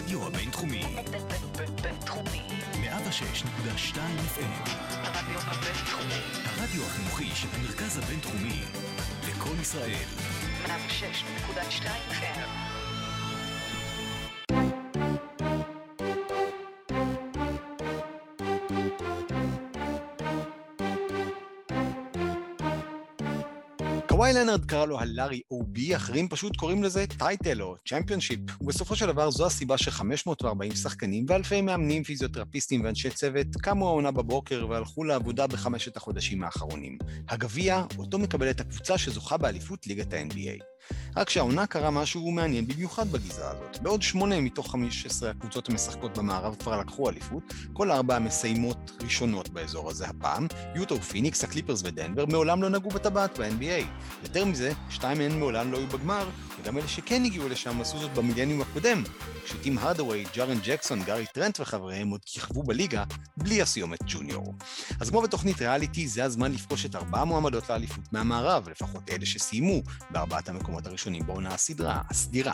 הרדיו הבינתחומי. בינתחומי. 106.2 FM. הרדיו הבינתחומי. הרדיו החינוכי של המרכז הבינתחומי. לקום ישראל. 106.2 FM. קוואי לנרד קרא לו הלארי או-בי, אחרים פשוט קוראים לזה טייטל או צ'מפיונשיפ. ובסופו של דבר זו הסיבה ש-540 שחקנים ואלפי מאמנים, פיזיותרפיסטים ואנשי צוות קמו העונה בבוקר והלכו לעבודה בחמשת החודשים האחרונים. הגביע, אותו מקבלת הקבוצה שזוכה באליפות ליגת ה-NBA. רק שהעונה קרה משהו מעניין במיוחד בגזרה הזאת. בעוד שמונה מתוך 15 הקבוצות המשחקות במערב כבר לקחו אליפות, כל ארבע המסיימות ראשונות באזור הזה הפעם, יוטה, פיניקס, הקליפרס ודנבר, מעולם לא נגעו בטבעת ב-NBA. יותר מזה, שתיים מהן מעולם לא היו בגמר, וגם אלה שכן הגיעו לשם עשו זאת במילניום הקודם, כשטים הרדווי, ג'ארן ג'קסון, גארי טרנט וחבריהם עוד כיכבו בליגה בלי הסיומת ג'וניור. אז כמו בתוכנית ריאליטי, זה הזמן לפגוש את ארבע מועמדות לאליפות מהמערב, לפחות אלה שסיימו בארבעת המקומות הראשונים בעונה הסדרה, הסדירה.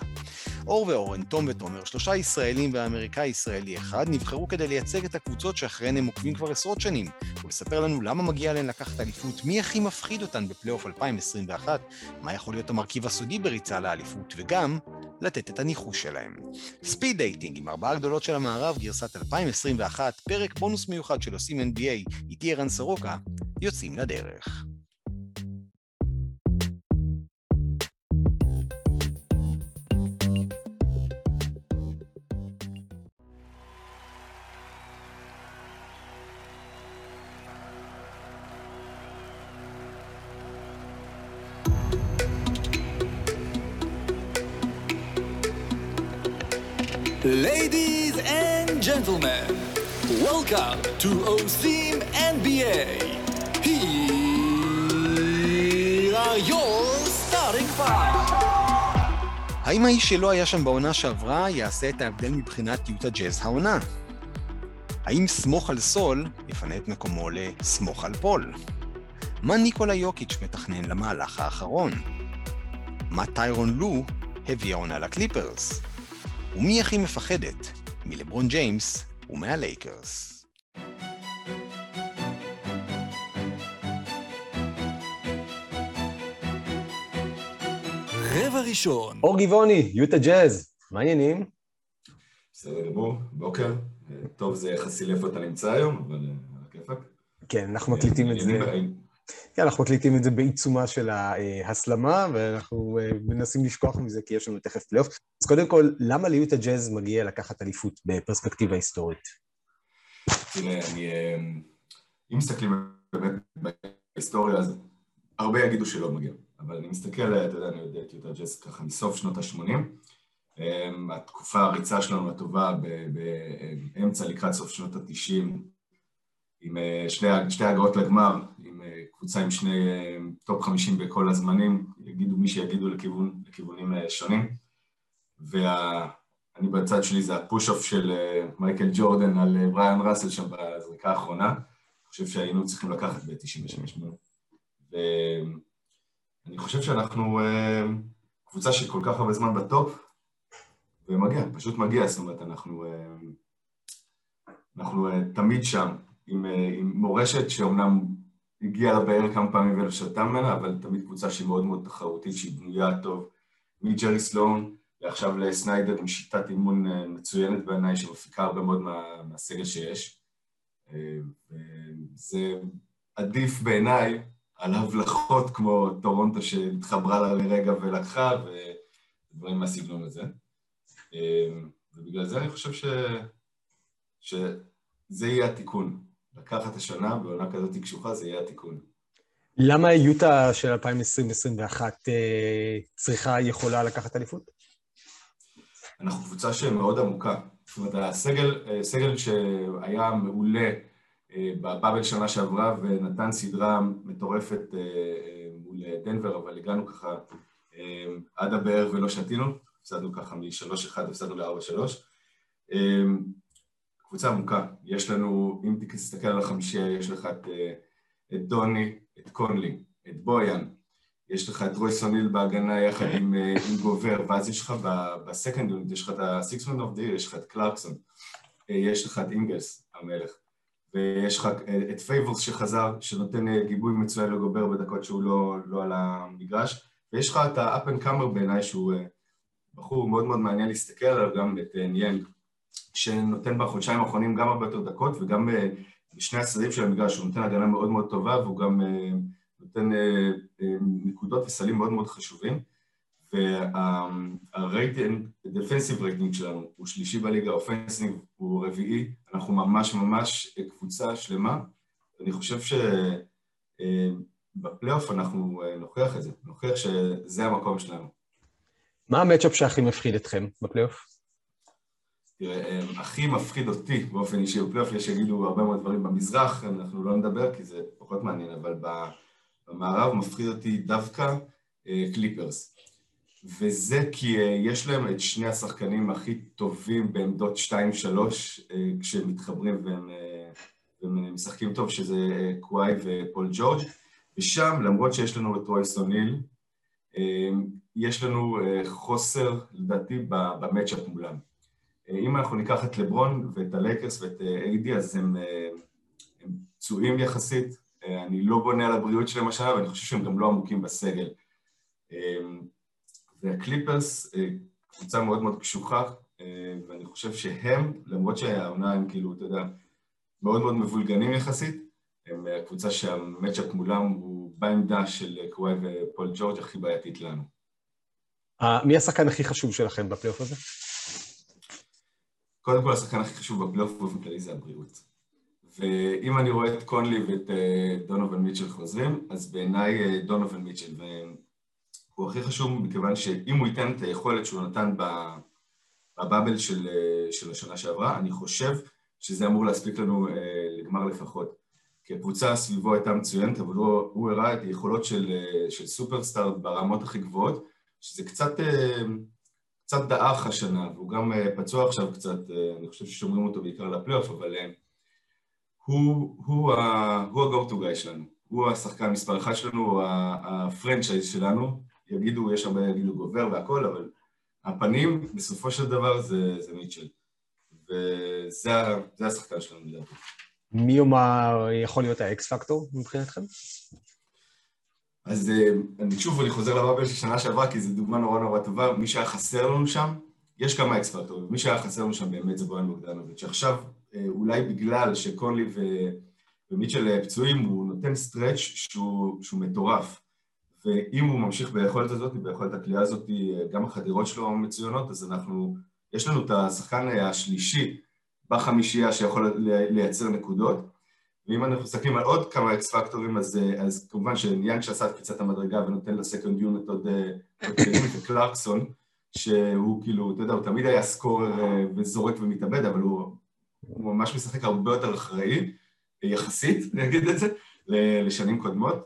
אור ואורן, תום ותומר, שלושה ישראלים ואמריקאי ישראלי אחד, נבחרו כדי לייצג את הקבוצות שאחריהן הם עוקבים כבר עשרות שנים, ולספר לנו למה מגיע להן לקחת אליפות, מי הכי מפחיד אותן בפלייאוף 2021, מה יכול להיות המרכיב הסודי בריצה לאליפות, וגם לתת את הניחוש שלהם. speed dating עם ארבעה גדולות של המערב, גרסת 2021, פרק בונוס מיוחד של עושים NBA, איתי ערן סורוקה, יוצאים לדרך. Welcome to OSIM NBA. Here are your starting five. האם האיש שלא היה שם בעונה שעברה יעשה את ההבדל מבחינת יוטה ג'אז העונה? האם סמוך על סול יפנה את מקומו לסמוך על פול? מה ניקולה יוקיץ' מתכנן למהלך האחרון? מה טיירון לו הביא העונה לקליפרס? ומי הכי מפחדת? מלברון ג'יימס ומהלייקרס. רבע ראשון, אור גבעוני, יוטה ג'אז, מה העניינים? בסדר גמור, בוקר. אה, טוב, זה יחסי לאיפה אתה נמצא היום, אבל אה, על הכיפאק. כן, אנחנו מקליטים את זה, כן, אנחנו מקליטים את זה בעיצומה של ההסלמה, ואנחנו אה, מנסים לשכוח מזה כי יש לנו תכף פלייאוף. אז קודם כל, למה ליוטה ג'אז מגיע לקחת אליפות בפרספקטיבה היסטורית? תראה, אני... אה, אם מסתכלים באמת בהיסטוריה, אז הרבה יגידו שלא מגיע. אבל אני מסתכל, אתה יודע, אני יודע את יוטה ג'אז ככה מסוף שנות ה-80. התקופה הריצה שלנו הטובה באמצע לקראת סוף שנות ה-90, עם אה, שני, שתי הגעות לגמר, עם אה, קבוצה עם שני אה, top 50 בכל הזמנים, יגידו מי שיגידו לכיוון, לכיוונים שונים. ואני בצד שלי זה ה push-off של מייקל ג'ורדן על בריאן ראסל שם בזריקה האחרונה. אני חושב שהיינו צריכים לקחת ב-98. ואני חושב שאנחנו קבוצה שכל כך הרבה זמן ב top, ומגיע, פשוט מגיע, זאת אומרת, אנחנו, אנחנו תמיד שם. עם, אה, עם מורשת שאומנם הגיעה לבאר כמה פעמים ולשתה ממנה, אבל תמיד קבוצה שהיא מאוד מאוד תחרותית, שהיא בנויה טוב, מג'רי סלון ועכשיו לסניידר עם שיטת אימון אה, מצוינת בעיניי, שמפיקה הרבה מאוד מה, מהסגל שיש. אה, זה עדיף בעיניי על הבלחות כמו טורונטו שהתחברה לה לרגע ולקחה, ודברים מהסגנון הזה. ובגלל זה אני חושב ש... שזה יהיה התיקון. לקחת השנה בעונה כזאת קשוחה, זה יהיה התיקון. למה יוטה של 2020-2021 אה, צריכה, יכולה לקחת אליפות? אנחנו קבוצה שמאוד עמוקה. זאת אומרת, הסגל, אה, סגל שהיה מעולה אה, בבאבל שנה שעברה ונתן סדרה מטורפת מול דנבר, אבל הגענו ככה עד הבאר ולא שתינו, הפסדנו ככה מ-3-1, הפסדנו ל-4-3. קבוצה עמוקה. יש לנו, אם תסתכל על החמישייה, יש לך את, אה, את דוני, את קונלי, את בויאן, יש לך את רויס אוניל בהגנה יחד עם, אה, עם גובר, ואז יש לך ב second unit, יש לך את ה-Sixth Man of the Year, יש לך את קלרקסון, אה, יש לך את אינגלס, המלך, ויש לך אה, את פייבורס שחזר, שנותן גיבוי מצוין לגובר בדקות שהוא לא, לא על המגרש, ויש לך את ה-up and comer בעיניי שהוא בחור מאוד מאוד מעניין להסתכל עליו, גם את ניאנג, שנותן בחודשיים האחרונים גם הרבה יותר דקות וגם בשני הצדדים של המגרש, הוא נותן הגנה מאוד מאוד טובה והוא גם נותן אה, אה, נקודות וסלים מאוד מאוד חשובים, והרייטינג, ה defensive rating שלנו הוא שלישי בליגה, ה offensive הוא רביעי, אנחנו ממש ממש קבוצה שלמה, ואני חושב שבפלייאוף אה, אנחנו נוכיח את זה, נוכיח שזה המקום שלנו. מה המצ'אפ שהכי מפחיד אתכם בפלייאוף? תראה, הכי מפחיד אותי באופן אישי בפלייאוף, יש שיגידו הרבה מאוד דברים במזרח, אנחנו לא נדבר כי זה פחות מעניין, אבל במערב מפחיד אותי דווקא קליפרס. וזה כי יש להם את שני השחקנים הכי טובים בעמדות 2-3 כשהם מתחברים והם, והם משחקים טוב, שזה קוואי ופול ג'ורג', ושם, למרות שיש לנו את רויס אוניל, יש לנו חוסר, לדעתי, במצ'אפ מולם. אם אנחנו ניקח את לברון ואת הלייקרס ואת איידי, אז הם, הם פצועים יחסית, אני לא בונה על הבריאות שלהם השנה, ואני חושב שהם גם לא עמוקים בסגל. והקליפרס, קבוצה מאוד מאוד קשוחה, ואני חושב שהם, למרות שהעונה הם כאילו, אתה יודע, מאוד מאוד מבולגנים יחסית, הם הקבוצה שהמצ'אפ מולם הוא בעמדה של קוואי ופול ג'ורג' הכי בעייתית לנו. מי השחקן הכי חשוב שלכם בפלייאוף הזה? קודם כל, השחקן הכי חשוב בפלייאוף באופן כללי זה הבריאות. ואם אני רואה את קונלי ואת אה, דונובל מיטשל חוזרים, אז בעיניי אה, דונובל מיטשל, והוא הכי חשוב מכיוון שאם הוא ייתן את היכולת שהוא נתן בבאבל של, אה, של השנה שעברה, אני חושב שזה אמור להספיק לנו לגמר לפחות. כי הקבוצה סביבו הייתה מצוינת, אבל הוא, הוא הראה את היכולות של, של סופרסטאר ברמות הכי גבוהות, שזה קצת, קצת דעך השנה, והוא גם פצוע עכשיו קצת, אני חושב ששומרים אותו בעיקר לפלייאוף, אבל הוא, הוא, הוא ה-go to guy שלנו, הוא השחקן מספר אחד שלנו, הוא הפרנצ'ייז שלנו, יגידו, יש הרבה יגידו גובר והכל, אבל הפנים בסופו של דבר זה, זה מיטשל, וזה השחקן שלנו לדעתי. מי יאמר יכול להיות ה X factor מבחינתכם? אז אה, אני שוב, אני חוזר ל bubble של שנה שעברה, כי זו דוגמה נורא נורא טובה, מי שהיה חסר לנו שם, יש כמה X factor ים, מי שהיה חסר לנו שם באמת זה בויאן בוגדנוביץ'. עכשיו, אה, אולי בגלל שקונלי ו... ומיטשל אה, פצועים, הוא נותן stretch שהוא, שהוא מטורף. ואם הוא ממשיך ביכולת הזאת, ביכולת הכלייה הזאת, אה, גם החדירות שלו מצוינות, אז אנחנו, יש לנו את השחקן השלישי בחמישייה שיכול לייצר נקודות. ואם אנחנו מסתכלים על עוד כמה אקס פקטורים, אז, אז כמובן שניאן שעשה את קפיצת המדרגה ונותן לסקנד יונט עוד כלים, וקלרקסון, שהוא כאילו, אתה יודע, הוא תמיד היה סקורר וזורק ומתאבד, אבל הוא הוא ממש משחק הרבה יותר אחראי, יחסית, אני אגיד את זה, לשנים קודמות.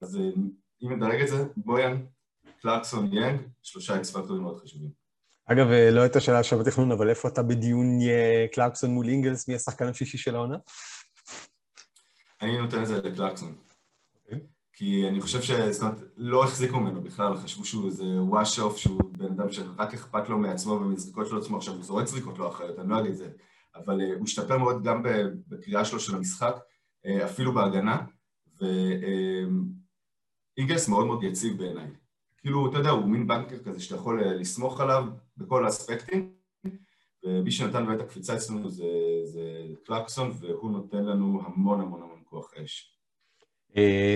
אז אם נדרג את זה, בויאן, קלרקסון, יאנג, שלושה X פקטורים מאוד חשובים. אגב, לא הייתה שאלה עכשיו בתכנון, אבל איפה אתה בדיון קלרקסון מול אינגלס, מי השחקן השישי של העונה? אני נותן את זה לקלרקסון. אוקיי. כי אני חושב ש... זאת אומרת, לא החזיקו ממנו בכלל, חשבו שהוא איזה וואש אוף, שהוא בן אדם שרק אכפת לו מעצמו ומזריקות של עצמו, עכשיו הוא זורק זריקות לא אחרת, אני לא אגיד את זה. אבל אה, הוא השתפר מאוד גם בקריאה שלו של המשחק, אה, אפילו בהגנה, ואיגלס מאוד מאוד יציב בעיניי. כאילו, אתה יודע, הוא מין בנקר כזה שאתה יכול אה, לסמוך עליו בכל האספקטים, ומי שנתן באמת הקפיצה אצלנו זה, זה קלקסון, והוא נותן לנו המון המון המון כוח אש.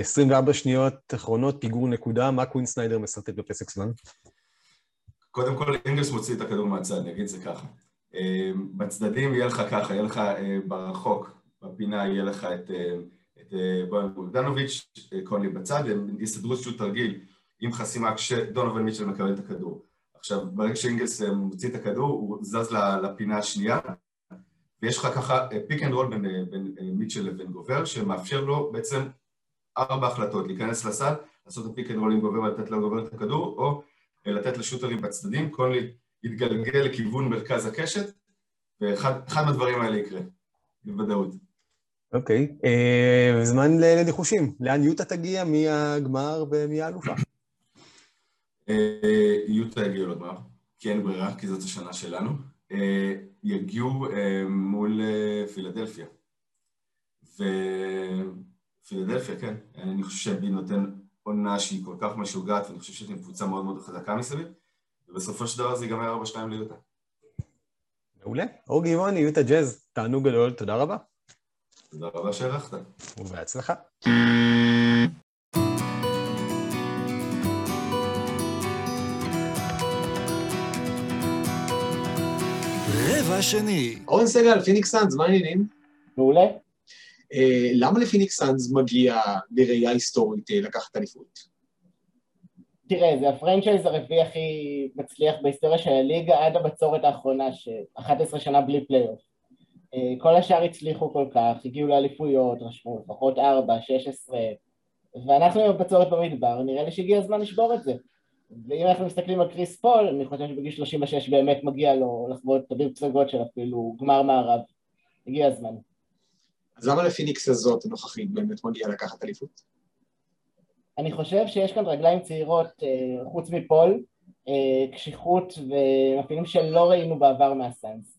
24 שניות אחרונות, פיגור נקודה, מה קווין סניידר מסרטט בפסק זמן? קודם כל, אינגלס מוציא את הכדור מהצד, אני אגיד את זה ככה. אמ, בצדדים יהיה לך ככה, יהיה לך אה, ברחוק, בפינה יהיה לך את, אה, את אה, בוגדנוביץ', קונלי בצד, הם יסדרו איזשהו תרגיל עם חסימה כשדונובן מיטשל מקבל את הכדור. עכשיו, ברגע שאינגלס מוציא את הכדור, הוא זז לפינה השנייה, ויש לך ככה pick and roll בין, בין מיטשל לבין גובר, שמאפשר לו בעצם ארבע החלטות, להיכנס לסל, לעשות את ה pick and roll עם גובר ולתת לגובר את הכדור, או לתת ל shooter ים בצדדים, קונלי יתגלגל לכיוון מרכז הקשת, ואחד מהדברים האלה יקרה, בוודאות. אוקיי, אה, זמן לניחושים. לאן יוטה תגיע, מי הגמר ומי האלופה? אה, יוטה יגיעו לגמר, כי אין ברירה, כי זאת השנה שלנו. אה, יגיעו מול פילדלפיה. ופילדלפיה, כן, אני חושב שבי נותן עונה שהיא כל כך משוגעת, ואני חושב שאתם קבוצה מאוד מאוד חזקה מסביב, ובסופו של דבר זה ייגמר 4-2 ליוטה. מעולה. אור גבעוני, יוטה ג'אז, תענוג גדול, תודה רבה. תודה רבה שהערכת. ובהצלחה. רבע שני. אורן סגל, פיניקס סאנס, מה העניינים? מעולה. אה, למה לפיניקס סאנס מגיע בראייה היסטורית אה, לקחת אליפות? תראה, זה ה franchise הרביעי הכי מצליח בהיסטוריה של הליגה עד הבצורת האחרונה, ש-11 שנה בלי פלייאוף. אה, כל השאר הצליחו כל כך, הגיעו לאליפויות, רשמו לפחות 4, 16, ואנחנו עם הבצורת במדבר, נראה לי שהגיע הזמן לשבור את זה. ואם אנחנו מסתכלים על קריס פול, אני חושב שבגיל 36 באמת מגיע לו לחוות תדיר פסגות של אפילו גמר מערב. הגיע הזמן. אז למה לפיניקס הזאת הנוכחית באמת מגיע לקחת אליפות? אני חושב שיש כאן רגליים צעירות, אה, חוץ מפול, אה, קשיחות ומאפיינים שלא ראינו בעבר מהסאנס.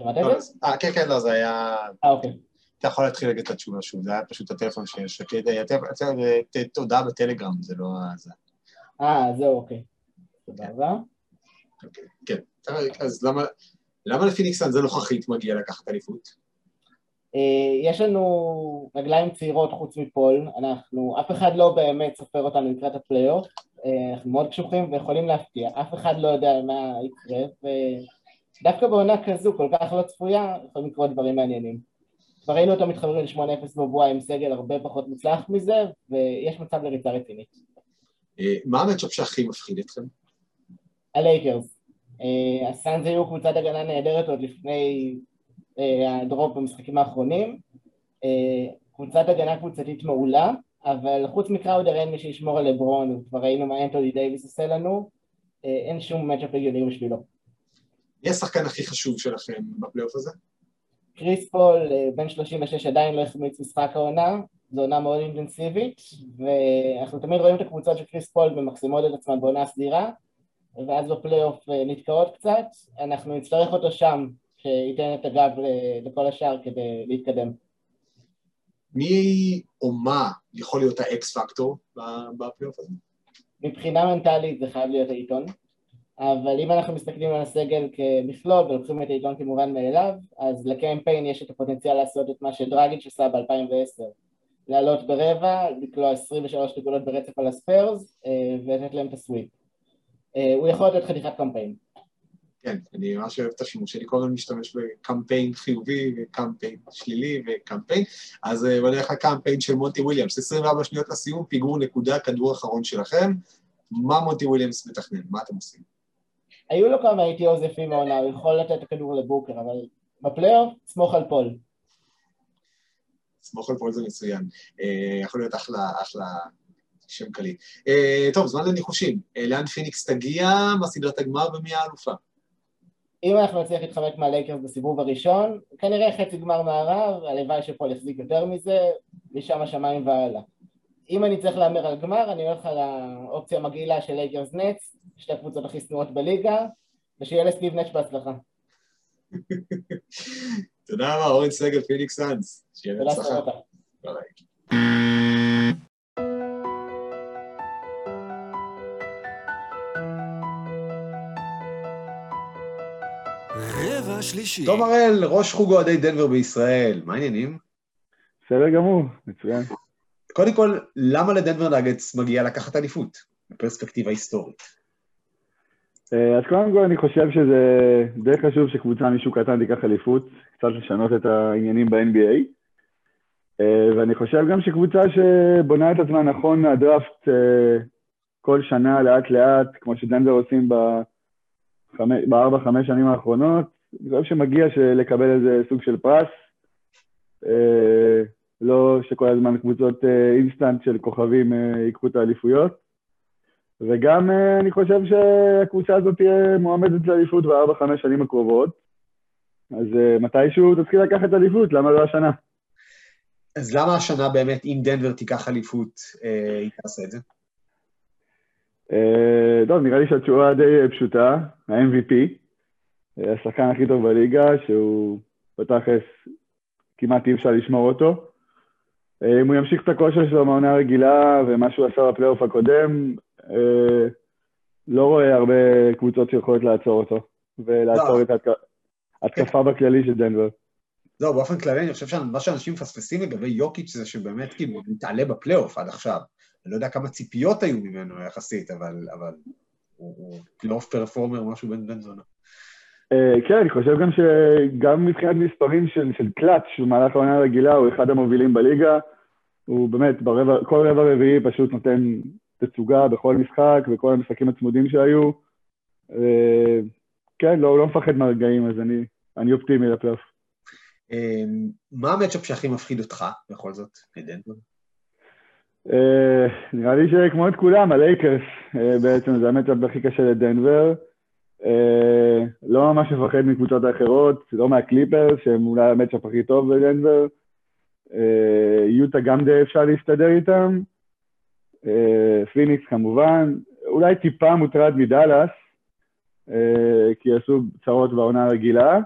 שמעת את זה? אה, כן, כן, לא, זה היה... אה, אוקיי. אתה יכול להתחיל להגיד את התשובה שוב, זה היה פשוט הטלפון ששקט, תודה בטלגרם, זה לא... זה. אה, זהו, אוקיי. תודה רבה. אוקיי, כן. אז למה, למה לפיניקס סאנס הנוכחית מגיע לקחת אליפות? אה, יש לנו רגליים צעירות חוץ מפול, אנחנו, אף אחד לא באמת סופר אותנו לקראת הפלייאוף, אה, אנחנו מאוד קשוחים ויכולים להפתיע, אף אחד לא יודע מה יקרה, ודווקא בעונה כזו כל כך לא צפויה, יכולים לקרות דברים מעניינים. כבר ראינו אותם מתחברים ל-8-0 בבועה עם סגל הרבה פחות מוצלח מזה, ויש מצב לריצה רצינית. אה, מה ה matchup שהכי מפחיד אתכם? הלייקרס. אה, הסאנז היו קבוצת הגנה נהדרת עוד לפני אה, ה drop במשחקים האחרונים. קבוצת הגנה קבוצתית מעולה, אבל חוץ מקראודר אין מי שישמור על לברון, וכבר ראינו מה אנטוני דייוויס עושה לנו, אין שום matchup הגיוני בשבילו. מי השחקן הכי חשוב שלכם בפלייאוף הזה? קריס פול, אה, בן 36, עדיין לא החמיץ משחק העונה, זו עונה מאוד אינטנסיבית, ואנחנו תמיד רואים את הקבוצות של קריס פול ממקסמות את עצמן בעונה סדירה, ואז בפלייאוף אה, נתקעות קצת, אנחנו נצטרך אותו שם, שייתן את הגב אה, לכל השאר כדי להתקדם. מי או מה יכול להיות ה X factor בפלייאוף הזה? מבחינה מנטלית זה חייב להיות אייטון, אבל אם אנחנו מסתכלים על הסגל כמכלול ולוקחים את העיתון כמובן מאליו, אז לקמפיין יש את הפוטנציאל לעשות את מה שדרגיץ' עשה ב-2010, לעלות ברבע, לקלוע 23 נקודות ברצף על הספיירס אה, ולתת להם את הסוויפ. אה, הוא יכול לתת חתיכת קמפיין. כן, אני ממש אוהב את השימוש שלי, כל הזמן משתמש בקמפיין חיובי וקמפיין שלילי וקמפיין, אז אה, בוא נלך לקמפיין של מונטי וויליאמס, 24 שניות לסיום, פיגור נקודה, כדור אחרון שלכם, מה מונטי וויליאמס מתכנן? מה אתם עושים? היו לו כמה ATOs יפים מהעונה, הוא יכול לתת את הכדור לבוקר, אבל בפלייאוף, סמוך על פול. סמוך על פול זה מצוין. אה, יכול להיות אחלה, אחלה שם קליט. אה, טוב, זמן לניחושים. אה, לאן פיניקס תגיע, מה סדרת הגמר ומי האלופה? אם אנחנו נצליח להתחמק מהלייקרס בסיבוב הראשון, כנראה חצי גמר מערב, הלוואי שפול יחזיק יותר מזה, משם השמיים והלאה. אם אני צריך להמר על גמר, אני הולך על האופציה המגעילה של לייקרס נטס, שתי הקבוצות הכי שנואות בליגה, ושיהיה לסטיב נאש בהצלחה. תודה רבה, אורן סגל, פיניקס סאנס. שיהיה תודה בהצלחה. ביי. רבע שלישי. תום הראל, ראש חוג אוהדי דנבר בישראל, מה העניינים? בסדר גמור, מצוין. קודם כל, למה לדנבר נגדס מגיע לקחת אליפות, בפרספקטיבה היסטורית? אה, אז קודם כל אני חושב שזה די חשוב שקבוצה משהו קטן תיקח אליפות, קצת לשנות את העניינים ב-NBA. אה, ואני חושב גם שקבוצה שבונה את עצמה נכון מהדראפט אה, כל שנה לאט לאט, כמו שדנבר עושים בארבע-חמש שנים האחרונות, אני חושב שמגיע לקבל איזה סוג של פרס. לא שכל הזמן קבוצות אה, אינסטנט של כוכבים אה, ייקחו את האליפויות. וגם אה, אני חושב שהקבוצה הזאת תהיה מועמדת לאליפות בארבע-חמש שנים הקרובות. אז מתישהו תתחיל לקחת אליפות, למה לא השנה? אז למה השנה באמת, אם דנבר תיקח אליפות, היא תעשה את זה? טוב, נראה לי שהתשובה די פשוטה, ה-MVP, השחקן הכי טוב בליגה, שהוא בתכלס כמעט אי אפשר לשמור אותו. אה, אם הוא ימשיך את הכושר שלו מהעונה הרגילה ומה שהוא עשה בפלייאוף הקודם, אה, לא רואה הרבה קבוצות שיכולות לעצור אותו, ולעצור לא. את ההתק- ההתקפה בכללי של דנבר. לא, באופן כללי, אני חושב שמה שאנשים מפספסים לגבי יוקיץ' זה שבאמת כאילו הוא מתעלה בפלייאוף עד עכשיו. אני לא יודע כמה ציפיות היו ממנו יחסית, אבל, אבל הוא, הוא playoff performer, משהו בין בן זונה. אה, כן, אני חושב גם שגם מבחינת מספרים של, של קלאץ' במהלך העונה הרגילה, הוא אחד המובילים בליגה. הוא באמת, כל רבע רביעי פשוט נותן תצוגה בכל משחק, בכל המשחקים הצמודים שהיו. אה, כן, לא, הוא לא מפחד מהרגעים, אז אני, אני אופטימי לפלייאוף. אמ, מה ה matchup שהכי מפחיד אותך, בכל זאת, מדנבר? אה, נראה לי שכמו את כולם, הלייקרס אה, בעצם, זה ה matchup הכי קשה לדנבר. אה, לא ממש מפחד מקבוצות האחרות, לא מהקליפרס, שהם אולי ה matchup הכי טוב בדנבר. אה, יוטה גם די אפשר להסתדר איתם. אה, פיניקס כמובן. אולי טיפה מוטרד מדאלאס, כי עשו צרות בעונה הרגילה.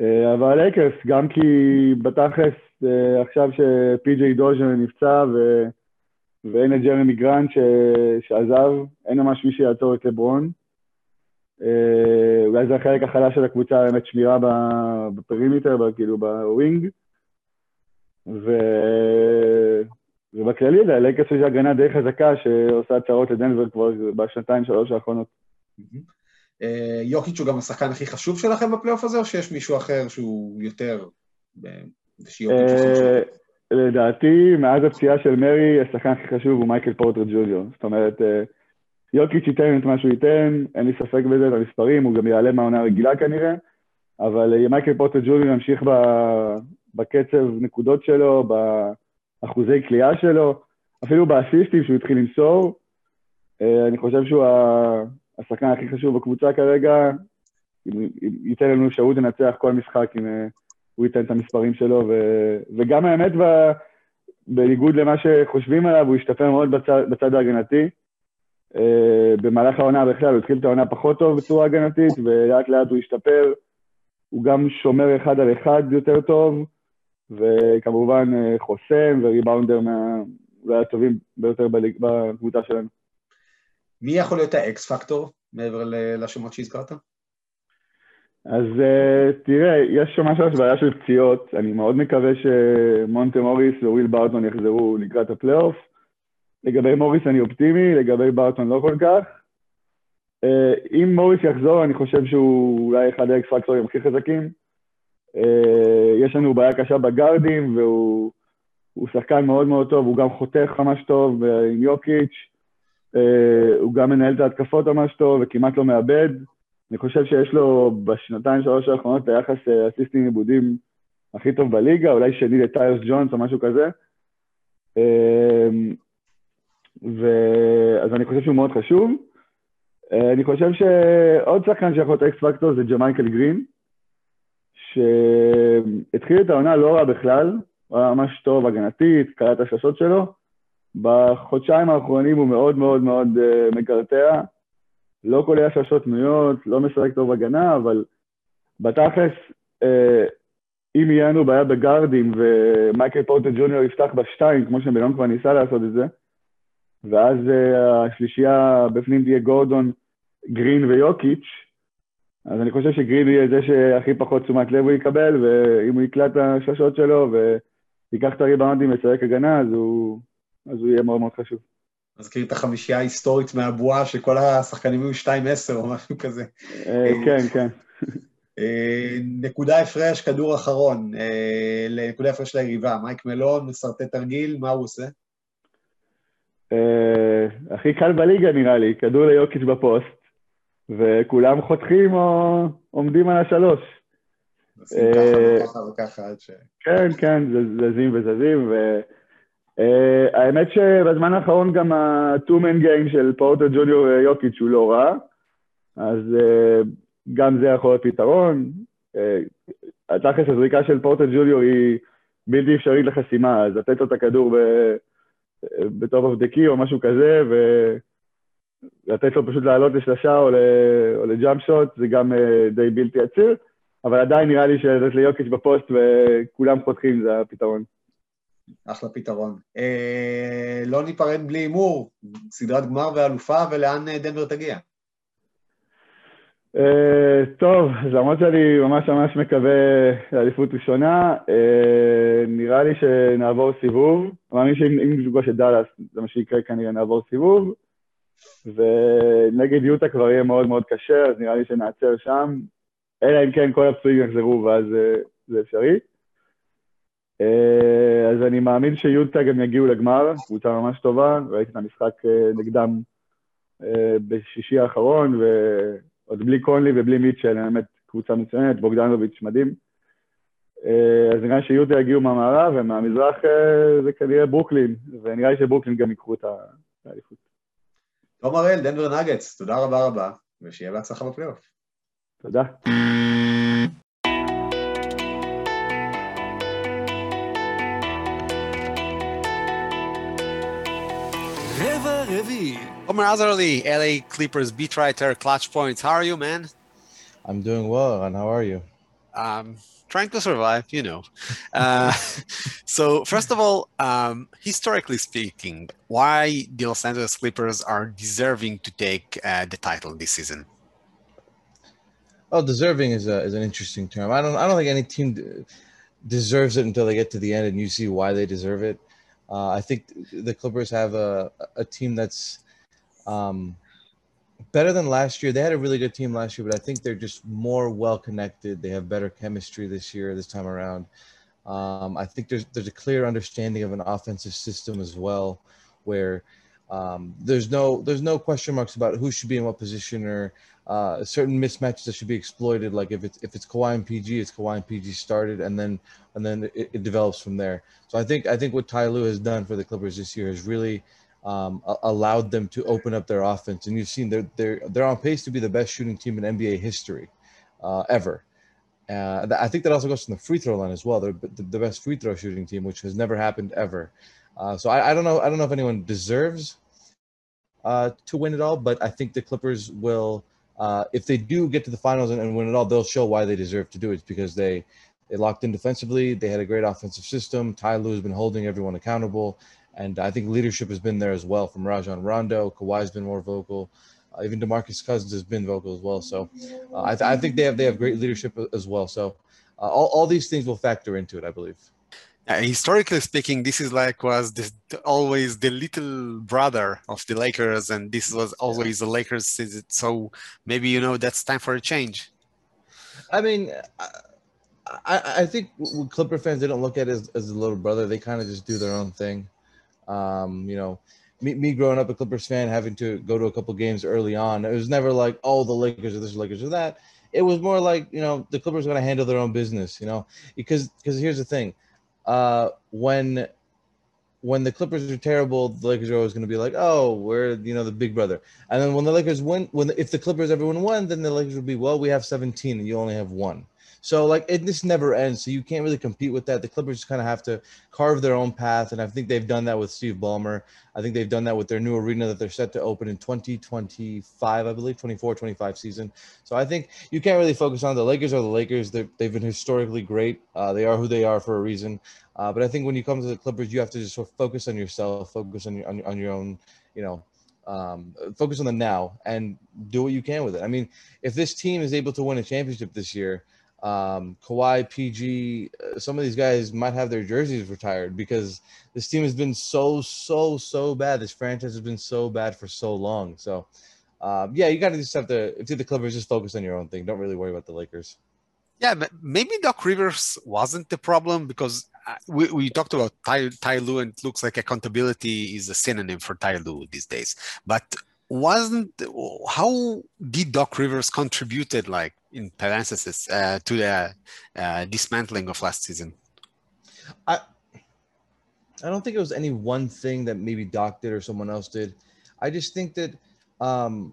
אה, אבל הלייקרס, גם כי בתכלס, עכשיו שפי.ג'יי דוז'ר נפצע ו... ואין את ג'רמי גרנט ש... שעזב, אין ממש מי שיעצור את לברון. אה, אולי זה החלק החלש של הקבוצה, באמת שמירה ב perimeter, כאילו ב wing. ו... ובכללי, ללייקרס יש הגנה די חזקה שעושה צרות לדנבר כבר בשנתיים, שלוש האחרונות. אה, יוקיץ' הוא גם השחקן הכי חשוב שלכם בפלייאוף הזה, או שיש מישהו אחר שהוא יותר... אה, לדעתי, מאז הפציעה של מרי, השחקן הכי חשוב הוא מייקל פורטר ג'וניור. זאת אומרת, יוקיץ' ייתן את מה שהוא ייתן, אין לי ספק בזה, את המספרים, הוא גם יעלה מהעונה הרגילה כנראה, אבל אה, מייקל פורטר ג'וניור ימשיך בקצב נקודות שלו, באחוזי כליאה שלו, אפילו באסיסטים שהוא התחיל למסור. אה, אני חושב שהוא השחקן הכי חשוב בקבוצה כרגע, ייתן לנו אפשרות לנצח כל משחק אם אה, הוא ייתן את המספרים שלו, ו... וגם האמת, ב... בניגוד למה שחושבים עליו, הוא השתפר מאוד בצד, בצד ההגנתי. Uh, במהלך העונה בכלל, הוא התחיל את העונה פחות טוב בצורה הגנתית, ולאט לאט הוא השתפר. הוא גם שומר אחד על אחד יותר טוב, וכמובן uh, חוסם וריבאונדר מה... אולי הטובים ביותר בליג... בקבוצה שלנו. מי יכול להיות ה X factor, מעבר לשמות שהזכרת? אז uh, תראה, יש ממש ממש בעיה של פציעות. אני מאוד מקווה שמונטה מוריס ווויל בארטון יחזרו לקראת הפלייאוף. לגבי מוריס אני אופטימי, לגבי בארטון לא כל כך. Uh, אם מוריס יחזור, אני חושב שהוא אולי אחד האקס פקטורים הכי חזקים. Uh, יש לנו בעיה קשה בגארדים, והוא הוא שחקן מאוד מאוד טוב, הוא גם חותך ממש טוב uh, עם יוקיץ'. Uh, הוא גם מנהל את ההתקפות ממש טוב וכמעט לא מאבד. אני חושב שיש לו בשנתיים, שלוש האחרונות את היחס אה, אסיסטים איבודים הכי טוב בליגה, אולי שני לטיוס ג'ונס או משהו כזה. ו... אז אני חושב שהוא מאוד חשוב. אה, אני חושב שעוד שחקן שיכול להיות X factor זה ג'מייקל גרין, שהתחיל את העונה לא רע בכלל, הוא היה ממש טוב הגנתית, קלט את השלשות שלו. בחודשיים האחרונים הוא מאוד מאוד מאוד uh, מקרטע. לא קולע שלשות פנויות, לא משחק טוב הגנה, אבל בתכלס, אה, אם יהיה לנו בעיה בגארדים ומייקל פורטר ג'וניור יפתח בשתיים, כמו שבן כבר ניסה לעשות את זה, ואז אה, השלישייה בפנים תהיה גורדון, גרין ויוקיץ', אז אני חושב שגרין יהיה זה שהכי פחות תשומת לב הוא יקבל, ואם הוא יקלט את השלשות שלו וייקח את הריבאונדים וישחק הגנה, אז הוא, אז הוא יהיה מאוד מאוד חשוב. מזכיר את החמישייה ההיסטורית מהבועה, שכל השחקנים היו 2-10 או משהו כזה. אה, כן, כן. אה, נקודה הפרש, כדור אחרון, לנקודה הפרש ליריבה. מייק מלון, מסרטט תרגיל, מה הוא עושה? אה, הכי קל בליגה נראה לי, כדור ליוקיץ' בפוסט, וכולם חותכים או עומדים על השלוש. עושים ככה וככה וככה עד ש... כן, כן, זזים וזזים, ו... Uh, האמת שבזמן האחרון גם ה-2-man game של פורטר ג'וניור יוקיץ' הוא לא רע, אז uh, גם זה יכול להיות פתרון. התכלס הזריקה של פורטל ג'וליור היא בלתי אפשרית לחסימה, אז לתת לו את הכדור ב top of the או משהו כזה, ולתת לו פשוט לעלות לשלושה או, או ל jump shot, זה גם די בלתי עציר, אבל עדיין נראה לי שלתת ליוקיץ' בפוסט וכולם חותכים זה הפתרון. אחלה פתרון. אה, לא ניפרד בלי הימור, סדרת גמר ואלופה, ולאן דנבר תגיע? Uh, טוב, למרות שאני ממש ממש מקווה לאליפות ראשונה, uh, נראה לי שנעבור סיבוב. מאמין שאם נפגוש את דאלאס, זה מה שיקרה כנראה, נעבור סיבוב. ונגד יוטה כבר יהיה מאוד מאוד קשה, אז נראה לי שנעצר שם. אלא אם כן כל הפצועים יחזרו, ואז uh, זה אפשרי. Uh, אז אני מאמין שיוטה גם יגיעו לגמר, קבוצה ממש טובה, ראיתי את המשחק uh, נגדם uh, בשישי האחרון, ו... עוד בלי קונלי ובלי מיטשל, באמת קבוצה מצוינת, בוגדנוביץ' מדהים. אה, אז נראה לי שיוטה יגיעו מהמערב, ומהמזרח אה, זה כנראה ברוקלין, ונראה לי שברוקלין גם ייקחו את האליפות. תום הראל, דנבר נגטס, תודה רבה רבה, ושיהיה בהצלחה בפלייאוף. תודה. Lee. Omar Azarli, LA Clippers beat writer, Clutch Points. How are you, man? I'm doing well, and how are you? Um, trying to survive, you know. Uh, so, first of all, um, historically speaking, why the Los Angeles Clippers are deserving to take uh, the title this season? Oh, deserving is a, is an interesting term. I don't I don't think any team deserves it until they get to the end and you see why they deserve it. Uh, I think the Clippers have a a team that's um, better than last year. They had a really good team last year, but I think they're just more well connected. They have better chemistry this year, this time around. Um, I think there's there's a clear understanding of an offensive system as well, where um, there's no there's no question marks about who should be in what position or uh, certain mismatches that should be exploited. Like if it's if it's Kawhi and PG, it's Kawhi and PG started, and then and then it, it develops from there. So I think I think what Ty Lue has done for the Clippers this year has really um, allowed them to open up their offense. And you've seen they're they're they're on pace to be the best shooting team in NBA history uh, ever. Uh, I think that also goes from the free throw line as well. They're the, best free throw shooting team, which has never happened ever. Uh, so I, I, don't know. I don't know if anyone deserves uh, to win it all, but I think the Clippers will. Uh, if they do get to the finals and, and win it all, they'll show why they deserve to do it. It's because they they locked in defensively. They had a great offensive system. Ty Lue has been holding everyone accountable, and I think leadership has been there as well from Rajon Rondo. Kawhi's been more vocal. Uh, even Demarcus Cousins has been vocal as well. So uh, I, th- I, think they have they have great leadership as well. So uh, all, all these things will factor into it, I believe. Uh, historically speaking, this is like was always the little brother of the Lakers, and this was always the Lakers. So maybe you know that's time for a change. I mean, I, I think Clipper fans they don't look at it as, as a little brother. They kind of just do their own thing. Um, you know, me, me growing up a Clippers fan, having to go to a couple games early on, it was never like, oh, the Lakers or this, Lakers or that. It was more like, you know, the Clippers are going to handle their own business, you know, because because here's the thing, uh, when when the Clippers are terrible, the Lakers are always going to be like, oh, we're you know the big brother. And then when the Lakers win, when if the Clippers everyone won, then the Lakers would be, well, we have 17 and you only have one. So like it just never ends. So you can't really compete with that. The Clippers just kind of have to carve their own path, and I think they've done that with Steve Ballmer. I think they've done that with their new arena that they're set to open in 2025, I believe, 24, 25 season. So I think you can't really focus on the Lakers are the Lakers. they have been historically great. Uh, they are who they are for a reason. Uh, but I think when you come to the Clippers, you have to just sort of focus on yourself, focus on your on, on your own, you know, um, focus on the now and do what you can with it. I mean, if this team is able to win a championship this year, um, Kawhi, PG, uh, some of these guys might have their jerseys retired because this team has been so, so, so bad. This franchise has been so bad for so long. So, um, yeah, you got to just have to, if the Clippers, just focus on your own thing. Don't really worry about the Lakers. Yeah, but maybe Doc Rivers wasn't the problem because uh, we, we talked about Ty, Ty and it looks like accountability is a synonym for Ty Lue these days. But wasn't how did Doc Rivers contributed like in parentheses uh, to the uh, dismantling of last season? I I don't think it was any one thing that maybe Doc did or someone else did. I just think that um,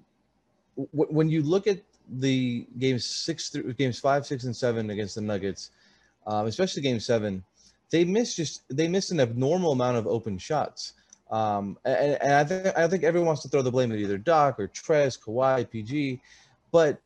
w- when you look at the games six through games five, six, and seven against the Nuggets, um, especially game seven, they missed just they missed an abnormal amount of open shots. Um, and, and I think I think everyone wants to throw the blame at either Doc or Trez, Kawhi, PG, but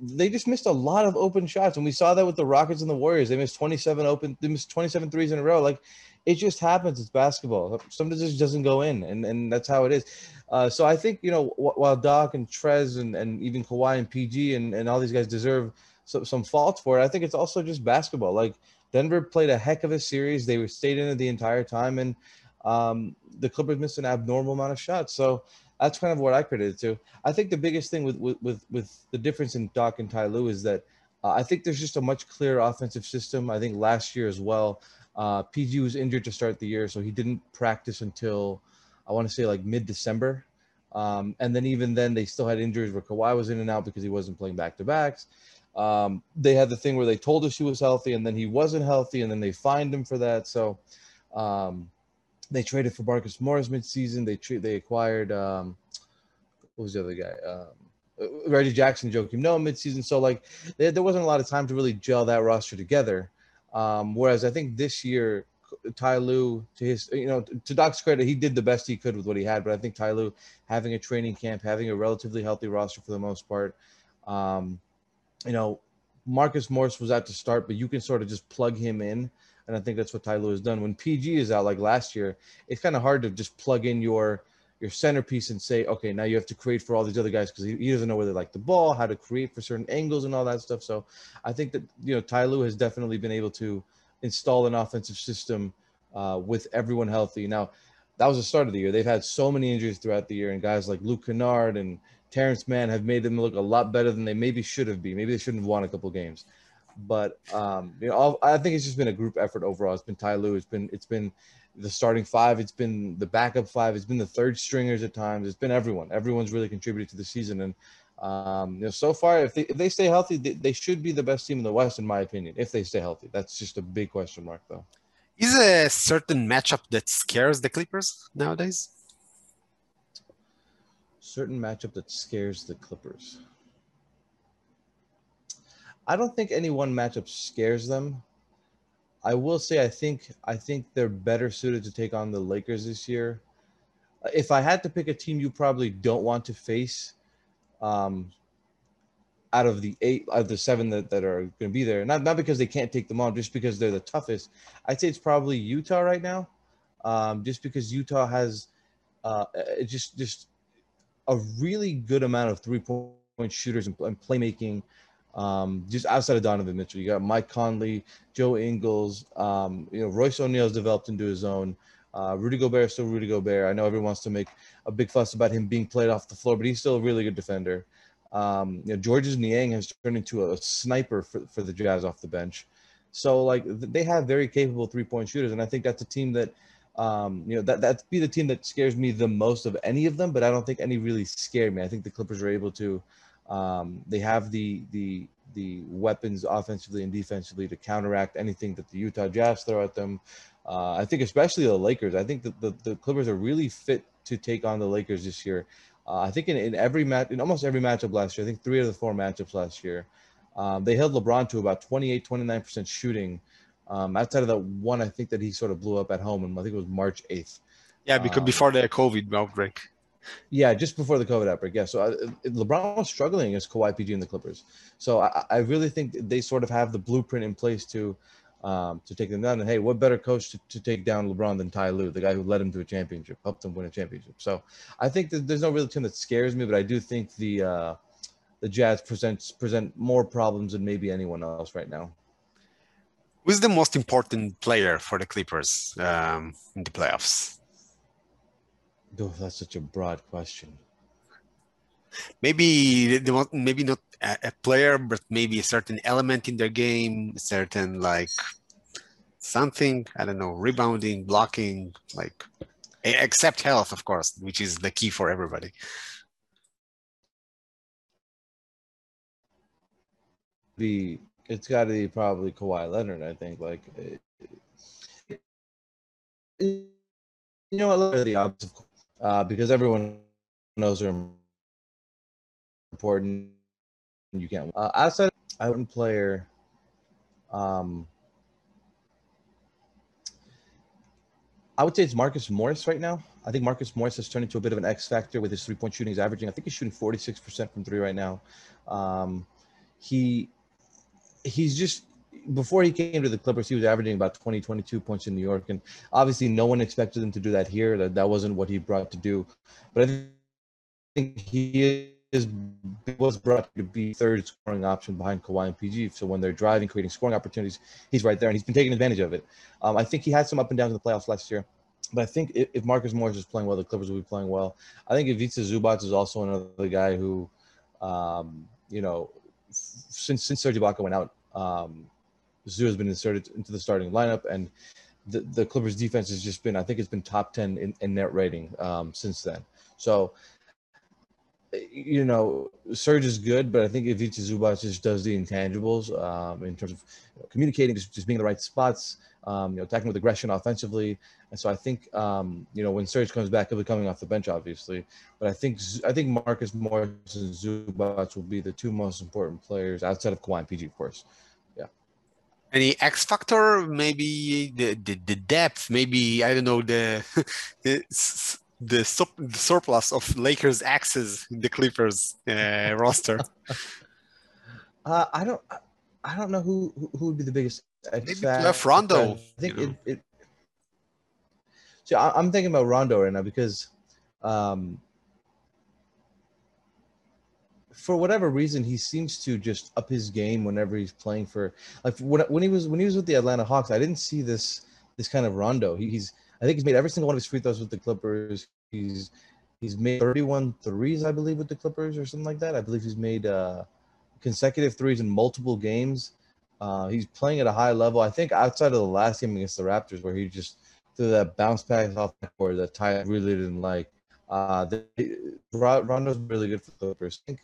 they just missed a lot of open shots, and we saw that with the Rockets and the Warriors. They missed 27 open, they missed 27 threes in a row. Like it just happens. It's basketball. Sometimes it just doesn't go in, and, and that's how it is. Uh, so I think you know while Doc and Trez and, and even Kawhi and PG and, and all these guys deserve some, some faults for it, I think it's also just basketball. Like Denver played a heck of a series. They were stayed in it the entire time, and um, the Clippers missed an abnormal amount of shots. So that's kind of what I credit it to. I think the biggest thing with with with, the difference in Doc and Ty Lue is that uh, I think there's just a much clearer offensive system. I think last year as well, uh, PG was injured to start the year, so he didn't practice until I want to say like mid December. Um, and then even then, they still had injuries where Kawhi was in and out because he wasn't playing back to backs. Um, they had the thing where they told us he was healthy and then he wasn't healthy, and then they fined him for that. So um, they traded for Marcus Morris midseason. They tre- they acquired um, what was the other guy? Um, Reggie Jackson, Joakim Noah midseason. So like they, there wasn't a lot of time to really gel that roster together. Um, whereas I think this year, Ty Lue, to his, you know, to Doc's credit, he did the best he could with what he had. But I think Ty Lue having a training camp, having a relatively healthy roster for the most part, um, you know, Marcus Morris was out to start, but you can sort of just plug him in. And I think that's what Ty Lue has done. When PG is out, like last year, it's kind of hard to just plug in your your centerpiece and say, okay, now you have to create for all these other guys because he, he, doesn't know where they like the ball, how to create for certain angles and all that stuff. So I think that you know Ty Lue has definitely been able to install an offensive system uh, with everyone healthy. Now that was the start of the year. They've had so many injuries throughout the year, and guys like Luke Kennard and Terrence Mann have made them look a lot better than they maybe should have been. Maybe they shouldn't have won a couple games. But um, you know, I think it's just been a group effort overall. It's been Ty Lue. It's been it's been the starting five. It's been the backup five. It's been the third stringers at times. It's been everyone. Everyone's really contributed to the season. And um, you know, so far, if they, if they stay healthy, they, they should be the best team in the West, in my opinion. If they stay healthy, that's just a big question mark, though. Is a certain matchup that scares the Clippers nowadays? Certain matchup that scares the Clippers. I don't think any one matchup scares them. I will say I think I think they're better suited to take on the Lakers this year. If I had to pick a team you probably don't want to face, um, out of the eight out of the seven that, that are going to be there, not not because they can't take them on, just because they're the toughest. I'd say it's probably Utah right now, um, just because Utah has uh, just just a really good amount of three point shooters and, and playmaking um, just outside of Donovan Mitchell. You got Mike Conley, Joe Ingles, um, you know, Royce O'Neale's developed into his own. Uh, Rudy Gobert is still Rudy Gobert. I know everyone wants to make a big fuss about him being played off the floor, but he's still a really good defender. Um, you know, Georges Niang has turned into a sniper for, for the Jazz off the bench. So like they have very capable three point shooters, and I think that's a team that um, you know that that'd be the team that scares me the most of any of them. But I don't think any really scare me. I think the Clippers are able to um, they have the the the weapons offensively and defensively to counteract anything that the Utah Jazz throw at them. Uh, I think especially the Lakers. I think that the, the Clippers are really fit to take on the Lakers this year. Uh, I think in, in every match, in almost every matchup last year, I think three of the four matchups last year, um, they held LeBron to about 28, 29% shooting. Um, outside of that one, I think that he sort of blew up at home, and I think it was March 8th. Yeah, because um, before the COVID outbreak. Yeah, just before the COVID outbreak. Yeah, so I, uh, LeBron was struggling as Kawhi PG and the Clippers. So I, I, really think they sort of have the blueprint in place to um, to take them down. And hey, what better coach to, to take down LeBron than Ty Lue, the guy who led him to a championship, helped him win a championship. So I think that there's no real team that scares me, but I do think the uh, the Jazz presents present more problems than maybe anyone else right now. Who's the most important player for the Clippers um, in the playoffs? Oh, that's such a broad question. Maybe they want maybe not a, a player, but maybe a certain element in their game, certain like something I don't know, rebounding, blocking, like except health, of course, which is the key for everybody. Be it's got to be probably Kawhi Leonard, I think. Like, it, it, you know, I love the odds, uh, because everyone knows they're important. you can't. Uh, outside, I wouldn't player. Um, I would say it's Marcus Morris right now. I think Marcus Morris has turned into a bit of an X factor with his three point shooting. He's averaging, I think he's shooting 46% from three right now. Um, he he's just before he came to the Clippers, he was averaging about 20, 22 points in New York. And obviously, no one expected him to do that here. That, that wasn't what he brought to do. But I think he is was brought to be third scoring option behind Kawhi and PG. So when they're driving, creating scoring opportunities, he's right there, and he's been taking advantage of it. Um, I think he had some up and downs in the playoffs last year. But I think if, if Marcus Morris is playing well, the Clippers will be playing well. I think Ivica Zubac is also another guy who, um, you know, since since Serge Ibaka went out, um, Zoo has been inserted into the starting lineup, and the, the Clippers defense has just been, I think it's been top 10 in, in net rating um, since then. So, you know, Serge is good, but I think Ivica Zubac just does the intangibles um, in terms of you know, communicating, just, just being in the right spots, um, you know, attacking with aggression offensively. And so I think, um, you know, when Serge comes back, he'll be coming off the bench, obviously. But I think I think Marcus Morris and Zubac will be the two most important players outside of Kawhi and PG, of course. Any X factor? Maybe the, the, the depth. Maybe I don't know the the, the, sup, the surplus of Lakers axes in the Clippers uh, roster. Uh, I don't. I don't know who who would be the biggest. X Maybe Jeff Rondo. I think you know. it, it. I, I'm thinking about Rondo right now because, um, for whatever reason, he seems to just up his game whenever he's playing for. Like when, when he was when he was with the Atlanta Hawks, I didn't see this this kind of Rondo. He, he's I think he's made every single one of his free throws with the Clippers. He's he's made 31 threes, I believe, with the Clippers or something like that. I believe he's made uh, consecutive threes in multiple games. Uh, he's playing at a high level. I think outside of the last game against the Raptors, where he just threw that bounce pass off the court that Ty really didn't like. Uh, they, Rondo's really good for the Clippers. I think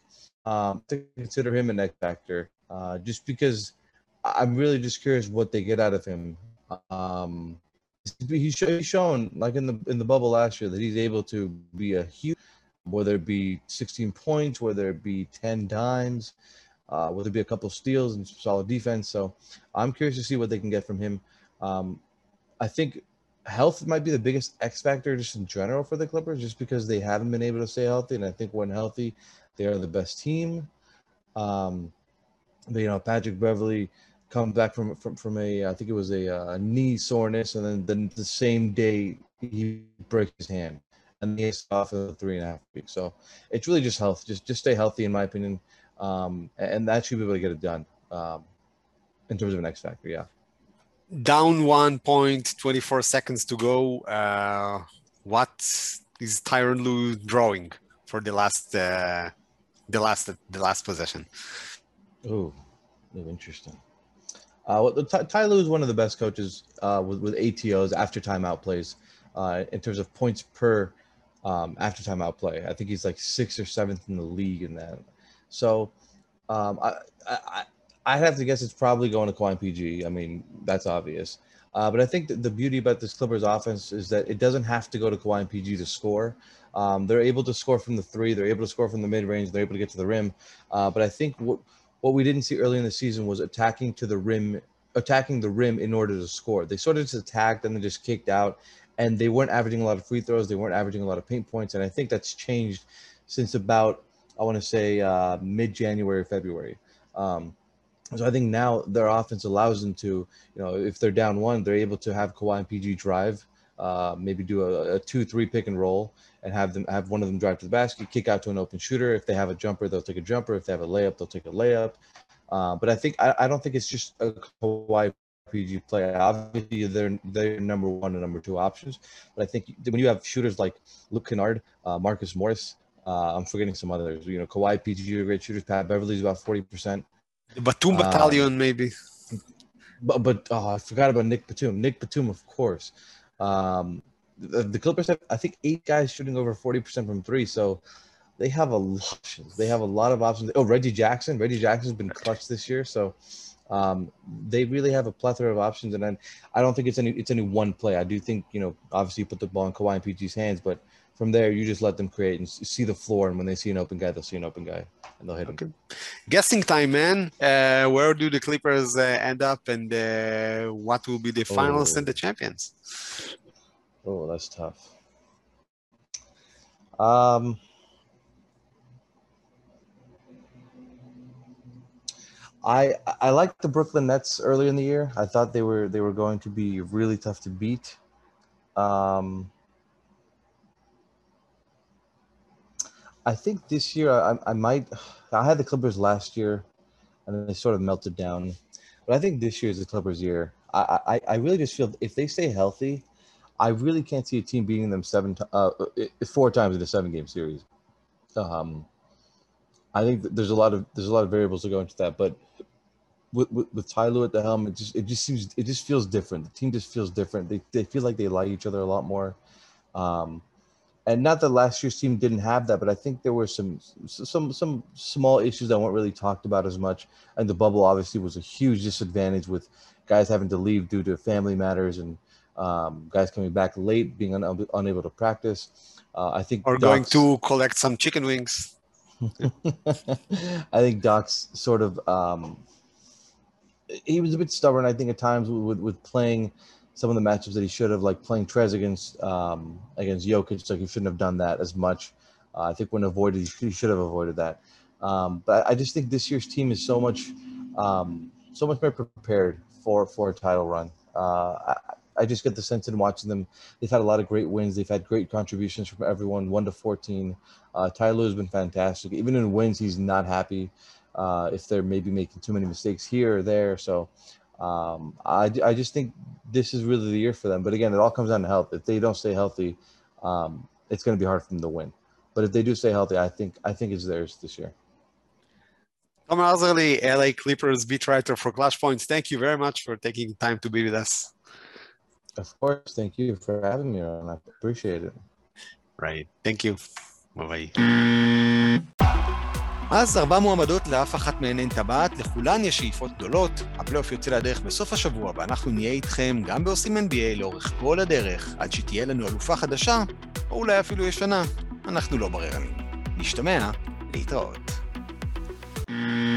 um, to consider him an X factor, uh, just because I'm really just curious what they get out of him. Um, he's, show, he's shown, like in the in the bubble last year, that he's able to be a huge, whether it be 16 points, whether it be 10 dimes, uh, whether it be a couple steals and solid defense. So I'm curious to see what they can get from him. Um, I think health might be the biggest X factor just in general for the Clippers, just because they haven't been able to stay healthy. And I think when healthy, they are the best team. Um, but, you know, Patrick Beverly come back from from, from a I think it was a, uh knee soreness, and then, the same day he breaks his hand, and he's off of three and a half weeks. So it's really just health. Just just stay healthy, in my opinion, um, and that should be able to get it done um, in terms of an X factor. Yeah. Down one point, 24 seconds to go. Uh, what is Tyron Lue drawing for the last uh, the last the last possession? Oh, interesting. Uh, well, Ty, Ty Lue is one of the best coaches uh, with, with ATOs after timeout plays uh, in terms of points per um, after timeout play. I think he's like sixth or seventh in the league in that. So um, I, I, I'd have to guess it's probably going to Kawhi PG. I mean, that's obvious. Uh, but I think that the beauty about this Clippers offense is that it doesn't have to go to Kawhi and PG to score. Um, they're able to score from the three. They're able to score from the mid range. They're able to get to the rim. Uh, but I think what what we didn't see early in the season was attacking to the rim, attacking the rim in order to score. They sort of just attacked and then just kicked out, and they weren't averaging a lot of free throws. They weren't averaging a lot of paint points, and I think that's changed since about I want to say uh, mid January, February. Um, so I think now their offense allows them to, you know, if they're down one, they're able to have Kawhi and PG drive, uh, maybe do a, a two-three pick and roll, and have them have one of them drive to the basket, kick out to an open shooter. If they have a jumper, they'll take a jumper. If they have a layup, they'll take a layup. Uh, but I think I, I don't think it's just a Kawhi PG play. Obviously, they're they're number one and number two options. But I think when you have shooters like Luke Kennard, uh, Marcus Morris, uh, I'm forgetting some others. You know, Kawhi PG are great shooters. Pat Beverly's about forty percent. The Batum Battalion, maybe. But but oh, I forgot about Nick Batum. Nick Batum, of course. Um, the, the Clippers have I think eight guys shooting over forty percent from three, so they have a lot of options. They have a lot of options. Oh, Reggie Jackson. Reggie Jackson's been clutch this year, so um, they really have a plethora of options. And then I don't think it's any it's any one play. I do think you know obviously you put the ball in Kawhi and PG's hands, but from there, you just let them create and see the floor. And when they see an open guy, they'll see an open guy and they'll hit him. Guessing time, man. Uh, where do the Clippers uh, end up and uh, what will be the finals Oh. and the champions? Oh, that's tough. Um, I I liked the Brooklyn Nets earlier in the year. I thought they were they were going to be really tough to beat. Um, I think this year I, I might. I had the Clippers last year, and they sort of melted down. But I think this year is the Clippers' year. I I, I really just feel if they stay healthy, I really can't see a team beating them seven, uh, uh, four times in a seven-game series. Um, I think there's a lot of there's a lot of variables to go into that, but with, with, with at the helm, it just it just seems it just feels different. The team just feels different. They they feel like they like each other a lot more. Um, and not that last year's team didn't have that, but I think there were some some some small issues that weren't really talked about as much. And the bubble obviously was a huge disadvantage with guys having to leave due to family matters and um, guys coming back late, being un- unable to practice. Uh, I think Or going to collect some chicken wings? I think Doc's sort of um, he was a bit stubborn. I think at times with with playing some of the matchups that he should have, like playing Trez against um, against Jokic, like he shouldn't have done that as much. Uh, I think when avoided, he should, have avoided that. Um, but I just think this year's team is so much um, so much more prepared for for a title run. Uh, I, I just get the sense in watching them. They've had a lot of great wins. They've had great contributions from everyone, one to fourteen. Uh, Tyler has been fantastic. Even in wins, he's not happy uh, if they're maybe making too many mistakes here or there. So um, I, I just think this is really the year for them. But again, it all comes down to health. If they don't stay healthy, um, it's going to be hard for them to win. But if they do stay healthy, I think I think it's theirs this year. Tom Rosalie, LA Clippers beat writer for Clash Points. Thank you very much for taking time to be with us. Of course, thank you for having me, and I appreciate it. Right. Thank you. Bye bye. אז ארבע מועמדות, לאף אחת מהן אין טבעת, לכולן יש שאיפות גדולות. הפלייאוף יוצא לדרך בסוף השבוע, ואנחנו נהיה איתכם גם בעושים NBA לאורך כל הדרך, עד שתהיה לנו אלופה חדשה, או אולי אפילו ישנה. אנחנו לא בררנים. נשתמע, להתראות. Mm.